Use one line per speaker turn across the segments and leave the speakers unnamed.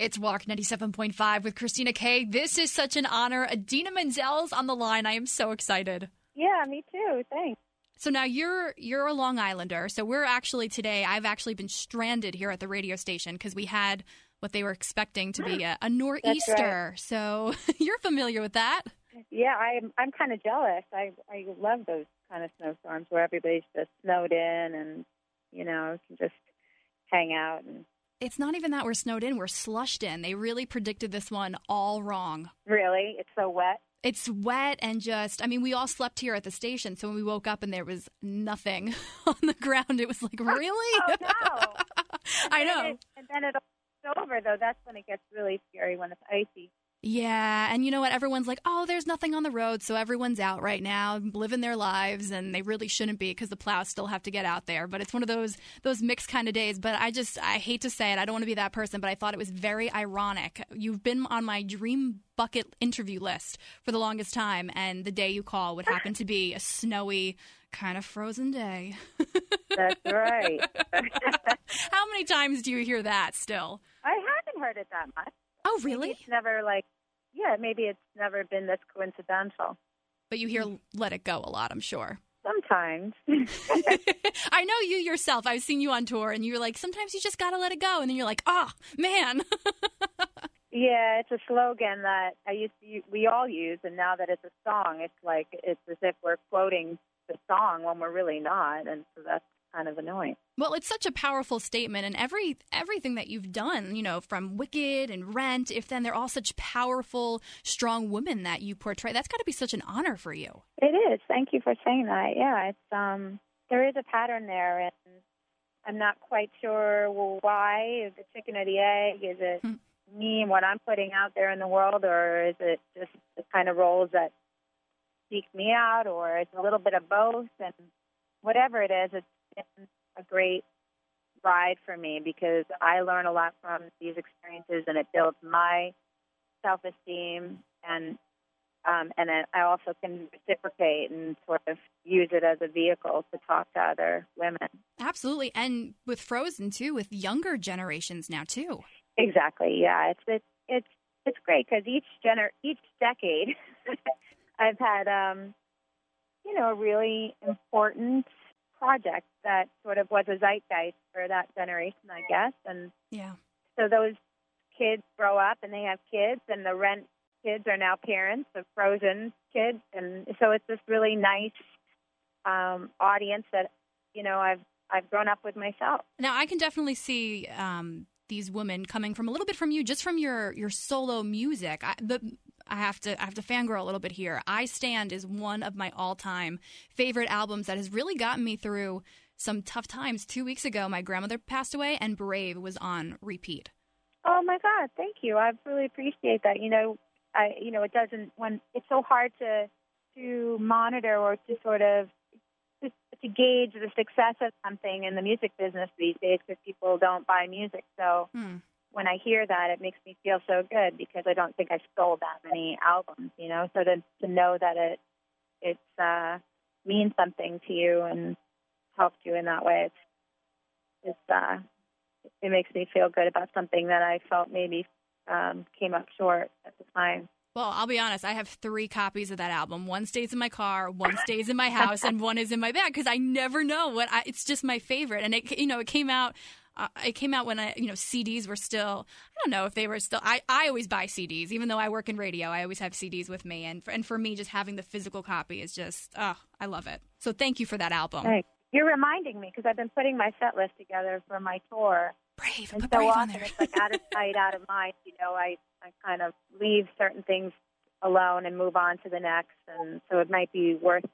It's Walk 97.5 with Christina Kay. This is such an honor. Idina Menzel's on the line. I am so excited.
Yeah, me too. Thanks.
So now you're you're a Long Islander. So we're actually today I've actually been stranded here at the radio station because we had what they were expecting to be hmm. a, a nor'easter.
right.
So you're familiar with that.
Yeah, I'm I'm kind of jealous. I I love those kind of snowstorms where everybody's just snowed in and you know can just hang out and
It's not even that we're snowed in, we're slushed in. They really predicted this one all wrong.
really it's so wet.
It's wet and just, I mean, we all slept here at the station. So when we woke up and there was nothing on the ground, it was like, oh, really?
Oh no!
I know.
And then it- and then it's over though. That's when it gets really scary when it's icy.
Yeah. And you know what? Everyone's like, oh, there's nothing on the road. So everyone's out right now living their lives. And they really shouldn't be because the plows still have to get out there. But it's one of those, those mixed kind of days. But I just, I hate to say it. I don't want to be that person, but I thought it was very ironic. You've been on my dream bucket interview list for the longest time. And the day you call would happen to be a snowy, kind of frozen day.
That's right.
How many times do you hear that still?
I haven't heard it that much.
Oh,
Maybe
really?
It's never like yeah. Maybe it's never been this coincidental.
But you hear Let It Go a lot, I'm sure.
Sometimes.
I know you yourself. I've seen you on tour, and you're like, sometimes you just gotta let it go, and then you're like, oh man.
Yeah, it's a slogan that I used to we all use, and now that it's a song, it's like it's as if we're quoting the song when we're really not, and so that's kind of annoying.
well, it's such a powerful statement, and every everything that you've done, you know, from Wicked and Rent, if then they're all such powerful, strong women that you portray. That's got to be such an honor for you.
It is. Thank you for saying that. Yeah, it's um there is a pattern there, and I'm not quite sure why. Is the chicken or the egg? Is it
Hmm.
me and what I'm putting out there in the world, or is it just the kind of roles that seek me out, or it's a little bit of both? And whatever it is, it's been a great ride for me because I learn a lot from these experiences, and it builds my self-esteem and um, and then I also can reciprocate and sort of use it as a vehicle to talk to other women.
Absolutely, and with Frozen too, with younger generations now too.
Exactly. Yeah. It's it's it's it's great because each gener each decade, I've had um, you know a really important project that sort of was a zeitgeist for that generation, I guess. And
Yeah.
so those kids grow up and they have kids, and the rent kids are now parents of Frozen kids, and so it's this really nice um, audience that you know I've I've grown up with myself.
Now I can definitely see um, these women coming from a little bit from you, just from your your solo music. I, the I have to I have to fangirl a little bit here. I Stand is one of my all time favorite albums that has really gotten me through some tough times. Two weeks ago, my grandmother passed away, and Brave was on repeat.
Oh my God, thank you. I really appreciate that. You know, I you know it doesn't when it's so hard to to monitor or to sort of to, to gauge the success of something in the music business these days because people don't buy music. So
Hmm.
When I hear that, it makes me feel so good because I don't think I've sold that many albums. You know, so to to know that it it's uh, means something to you and helped you in that way, it's it's uh, it makes me feel good about something that I felt maybe um, came up short at the time.
Well, I'll be honest. I have three copies of that album. One stays in my car, one stays in my house, and one is in my bag because I never know what. I, it's just my favorite, and it you know it came out. Uh, it came out when I, you know CDs were still. I don't know if they were still. I, I always buy CDs, even though I work in radio. I always have CDs with me, and for, and for me, just having the physical copy is just. Oh, I love it. So thank you for that album.
You're reminding me because I've been putting my set list together for my tour,
Brave.
and
Put
so
Brave on
often
there.
it's like out of sight, out of mind. You know, I I kind of leave certain things alone and move on to the next, and so it might be worth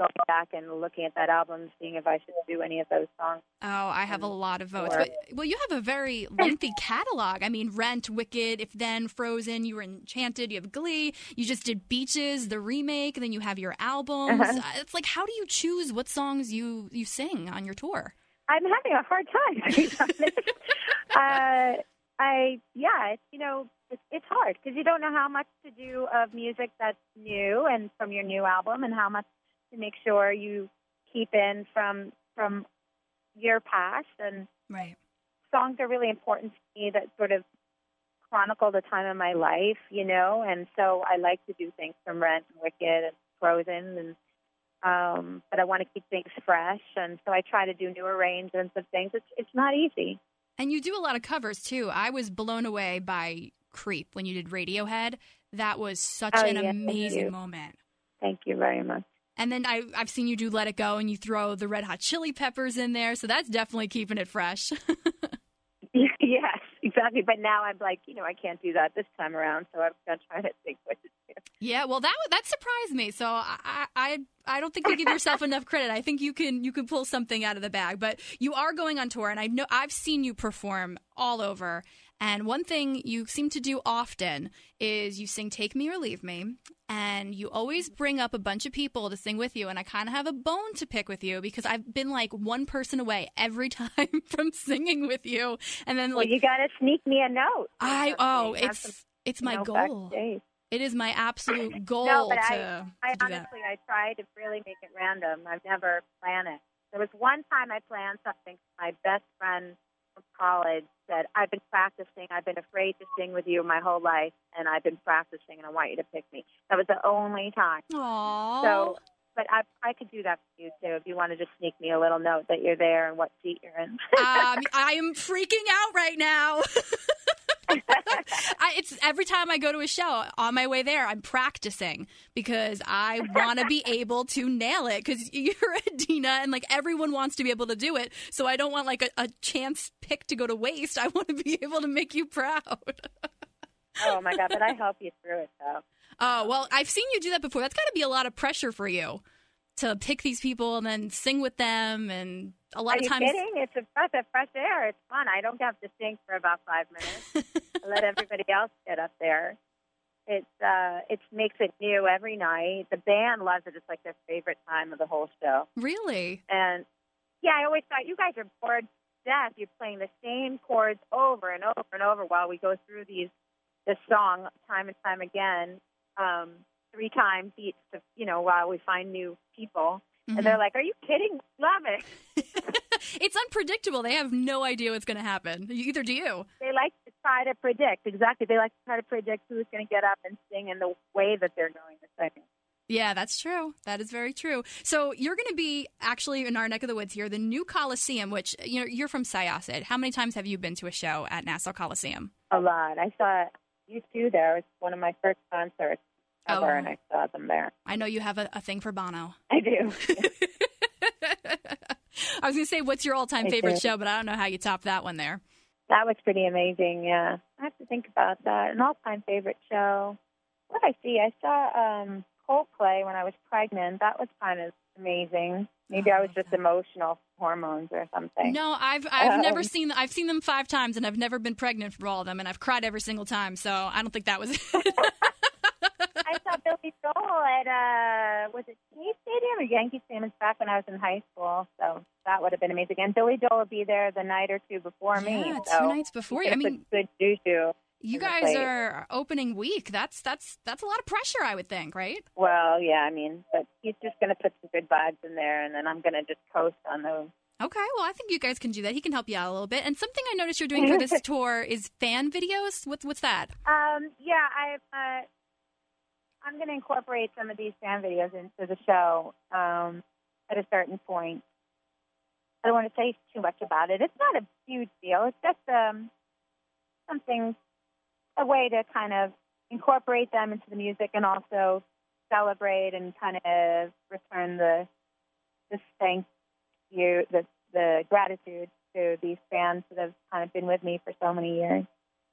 going back and looking at that album, seeing if I should do any of those songs.
Oh, I have a lot of votes. But, well, you have a very lengthy catalog. I mean, Rent, Wicked, If Then, Frozen. You were Enchanted. You have Glee. You just did Beaches, the remake. And then you have your albums.
Uh-huh.
Uh, It's like, how do you choose what songs you you sing on your tour?
I'm having a hard time. To be honest. uh, I yeah, it's you know it's, it's hard because you don't know how much to do of music that's new and from your new album, and how much to make sure you keep in from from your past. And
Right.
songs are really important to me that sort of chronicle the time of my life, you know, and so I like to do things from Rent and Wicked and Frozen, and um, but I want to keep things fresh, and so I try to do new arrangements of things. It's it's not easy.
And you do a lot of covers too. I was blown away by Creep when you did Radiohead. That was such
Oh,
an
yeah,
amazing moment.
Thank you very much.
And then I, I've seen you do Let It Go and you throw the Red Hot Chili Peppers in there. So that's definitely keeping it fresh.
yes, exactly. But now I'm like, you know, I can't do that this time around, so I'm gonna try to think what to do.
yeah, well, that that surprised me. So I, I I don't think you give yourself enough credit. I think you can you can pull something out of the bag. But you are going on tour, and I know I've seen you perform all over. And one thing you seem to do often is you sing Take Me or Leave Me. And you always bring up a bunch of people to sing with you. And I kind of have a bone to pick with you because I've been like one person away every time from singing with you. And then,
Well,
like,
you got to sneak me a note.
I, oh, it's,
some,
it's
you
my
know,
goal.
backstage.
It is my absolute goal
No, but
to,
I
to do that.
honestly, I try to really make it random. I've never planned it. There was one time I planned something. for My best friend from college said, "I've been practicing. I've been afraid to sing with you my whole life, and I've been practicing, and I want you to pick me." That was the only time.
Aww.
So, but I, I could do that for you too if you want to just sneak me a little note that you're there and what seat you're in.
um, I am freaking out right now. I, it's every time I go to a show on my way there, I'm practicing because I want to be able to nail it. Because you're Idina, and like everyone wants to be able to do it. So I don't want like a, a chance pick to go to waste. I want to be able to make you proud.
oh my god! But I help you through it though.
Oh well, I've seen you do that before. That's got to be a lot of pressure for you to pick these people and then sing with them, and a lot
Are
of
you
times.
kidding? It's a breath of fresh air. It's fun. I don't have to sing for about five minutes. I let everybody else get up there. It's uh, it makes it new every night. The band loves it. It's like their favorite time of the whole show.
Really?
And yeah, I always thought you guys are bored to death. You're playing the same chords over and over and over while we go through these this song time and time again, um, three times each. To, you know, while we find new people,
Mhm.
and they're like, "Are you kidding? Love it."
it's unpredictable. They have no idea what's going to happen. Either do you.
they like to try to predict exactly. They like to try to predict who's going to get up and sing in the way that they're going to sing.
Yeah, that's true. That is very true. So you're going to be actually in our neck of the woods here, the new Coliseum, which you know you're from Syosset. How many times have you been to a show at Nassau Coliseum?
A lot. I saw you two there. It was one of my first concerts ever,
Oh.
and I saw them there.
I know you have a, a thing for Bono.
I do.
I was going to say, what's your all-time favorite
do.
show, but I don't know how you top that one there.
that was pretty amazing. Yeah, I have to think about that. An all-time favorite show. What did I see? I saw um, Coldplay when I was pregnant. That was kind of amazing. Maybe
Oh,
I was just
okay.
emotional hormones or something.
No, I've I've never
Um,
seen I've seen them five times, and I've never been pregnant for all of them, and I've cried every single time. So I don't think that was it.
I saw Billy Joel at uh was it Yankee Stadium or Yankee Stadium It's back when I was in high school, so that would have been amazing. And Billy Joel would be there the night or two before me.
Yeah,
so
two nights before you. I mean,
good juju.
you guys are opening week. That's that's that's a lot of pressure, I would think, right?
Well, yeah, I mean, but he's just going to put some good vibes in there, and then I'm going to just coast on those.
Okay, well, I think you guys can do that. He can help you out a little bit. And something I noticed you're doing for this tour is fan videos. What's what's that?
Um, yeah, I uh, I'm going to incorporate some of these fan videos into the show um, at a certain point. I don't want to say too much about it. It's not a huge deal. It's just um, something, a way to kind of incorporate them into the music and also celebrate and kind of return the the thank you, the the gratitude to these fans that have kind of been with me for so many years.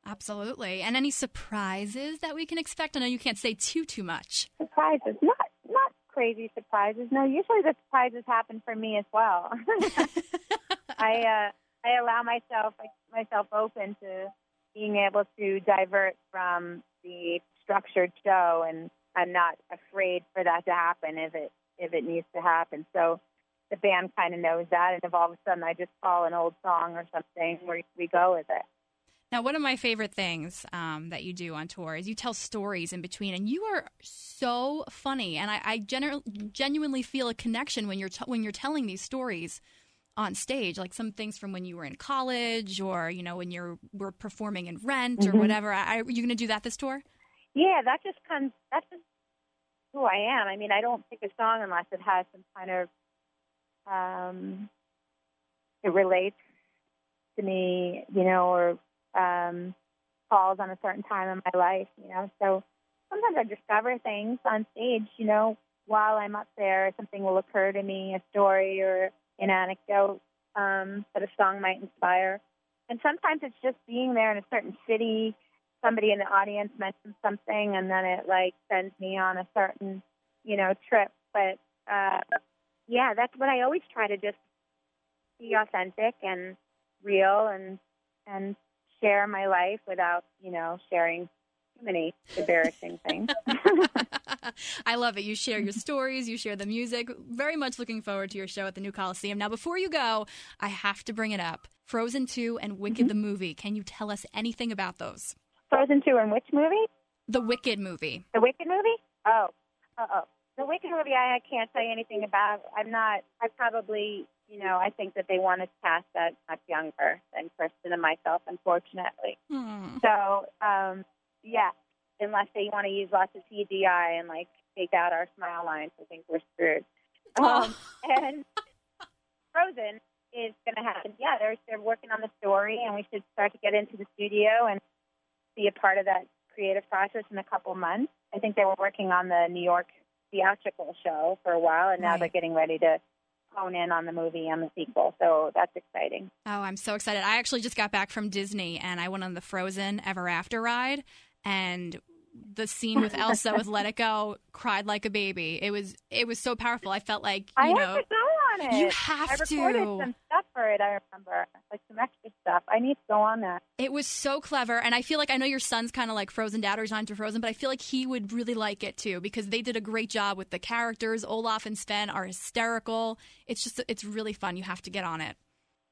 Absolutely. And any surprises that we can expect? I know you can't say too too much.
surprises. Not not crazy surprises. No, usually the surprises happen for me as well. I uh, I allow myself myself open to being able to divert from the structured show, and I'm not afraid for that to happen if it if it needs to happen. So the band kind of knows that, and if all of a sudden I just call an old song or something, we we go with it.
Now, one of my favorite things um, that you do on tour is you tell stories in between, and you are so funny. And I, I gener- genuinely feel a connection when you're t- when you're telling these stories on stage, like some things from when you were in college or, you know, when you were performing in Rent
Mm-hmm.
or whatever. I, are you going to do that this tour?
Yeah, that just comes. That's just who I am. I mean, I don't pick a song unless it has some kind of um, it relates to me, you know, or um, falls on a certain time in my life, you know. So sometimes I discover things on stage, you know, while I'm up there. Something will occur to me, a story or an anecdote um, that a song might inspire. And sometimes it's just being there in a certain city. Somebody in the audience mentions something, and then it like sends me on a certain, you know, trip. But uh, yeah, that's what I always try to just be authentic and real, and and share my life without, you know, sharing too many embarrassing things.
I love it. You share your stories, you share the music. Very much looking forward to your show at the New Coliseum. Now, before you go, I have to bring it up Frozen 2 and Wicked
Mm-hmm.
the movie. Can you tell us anything about those?
Frozen two and which movie?
The Wicked movie.
The Wicked movie? Oh, uh oh. The Wicked movie, I, I can't tell you anything about. I'm not. I probably, you know, I think that they wanted to cast that much younger than Kristin and myself, unfortunately.
Hmm.
So, um, yeah, unless they want to use lots of CGI and like take out our smile lines, I think we're screwed. Um, and Frozen is going to happen. Yeah, they're they're working on the story, and we should start to get into the studio and be a part of that creative process in a couple months. I think they were working on the New York theatrical show for a while, and now
Right.
they're getting ready to hone in on the movie and the sequel. So that's exciting.
Oh, I'm so excited. I actually just got back from Disney and I went on the Frozen Ever After ride and the scene with Elsa with Let It Go cried like a baby. It was it was so powerful. I felt like,
I
you
have
know,
to go on it.
you have
I recorded
to.
some for it. I remember, like some extra stuff. I need to go on that.
It was so clever, and I feel like I know your son's kind of like Frozen dad or designed to Frozen, but I feel like he would really like it too because they did a great job with the characters. Olaf and Sven are hysterical. It's just it's really fun. You have to get on it.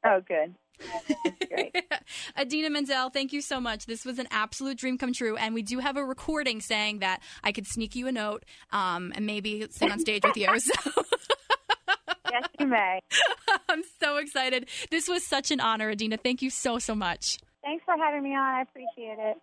Oh, good. Great.
Idina Menzel, thank you so much. This was an absolute dream come true, and we do have a recording saying that I could sneak you a note um, and maybe sing on stage with you. So
yes, you may.
I'm so excited. This was such an honor, Idina. Thank you so so much.
Thanks for having me on. I appreciate it.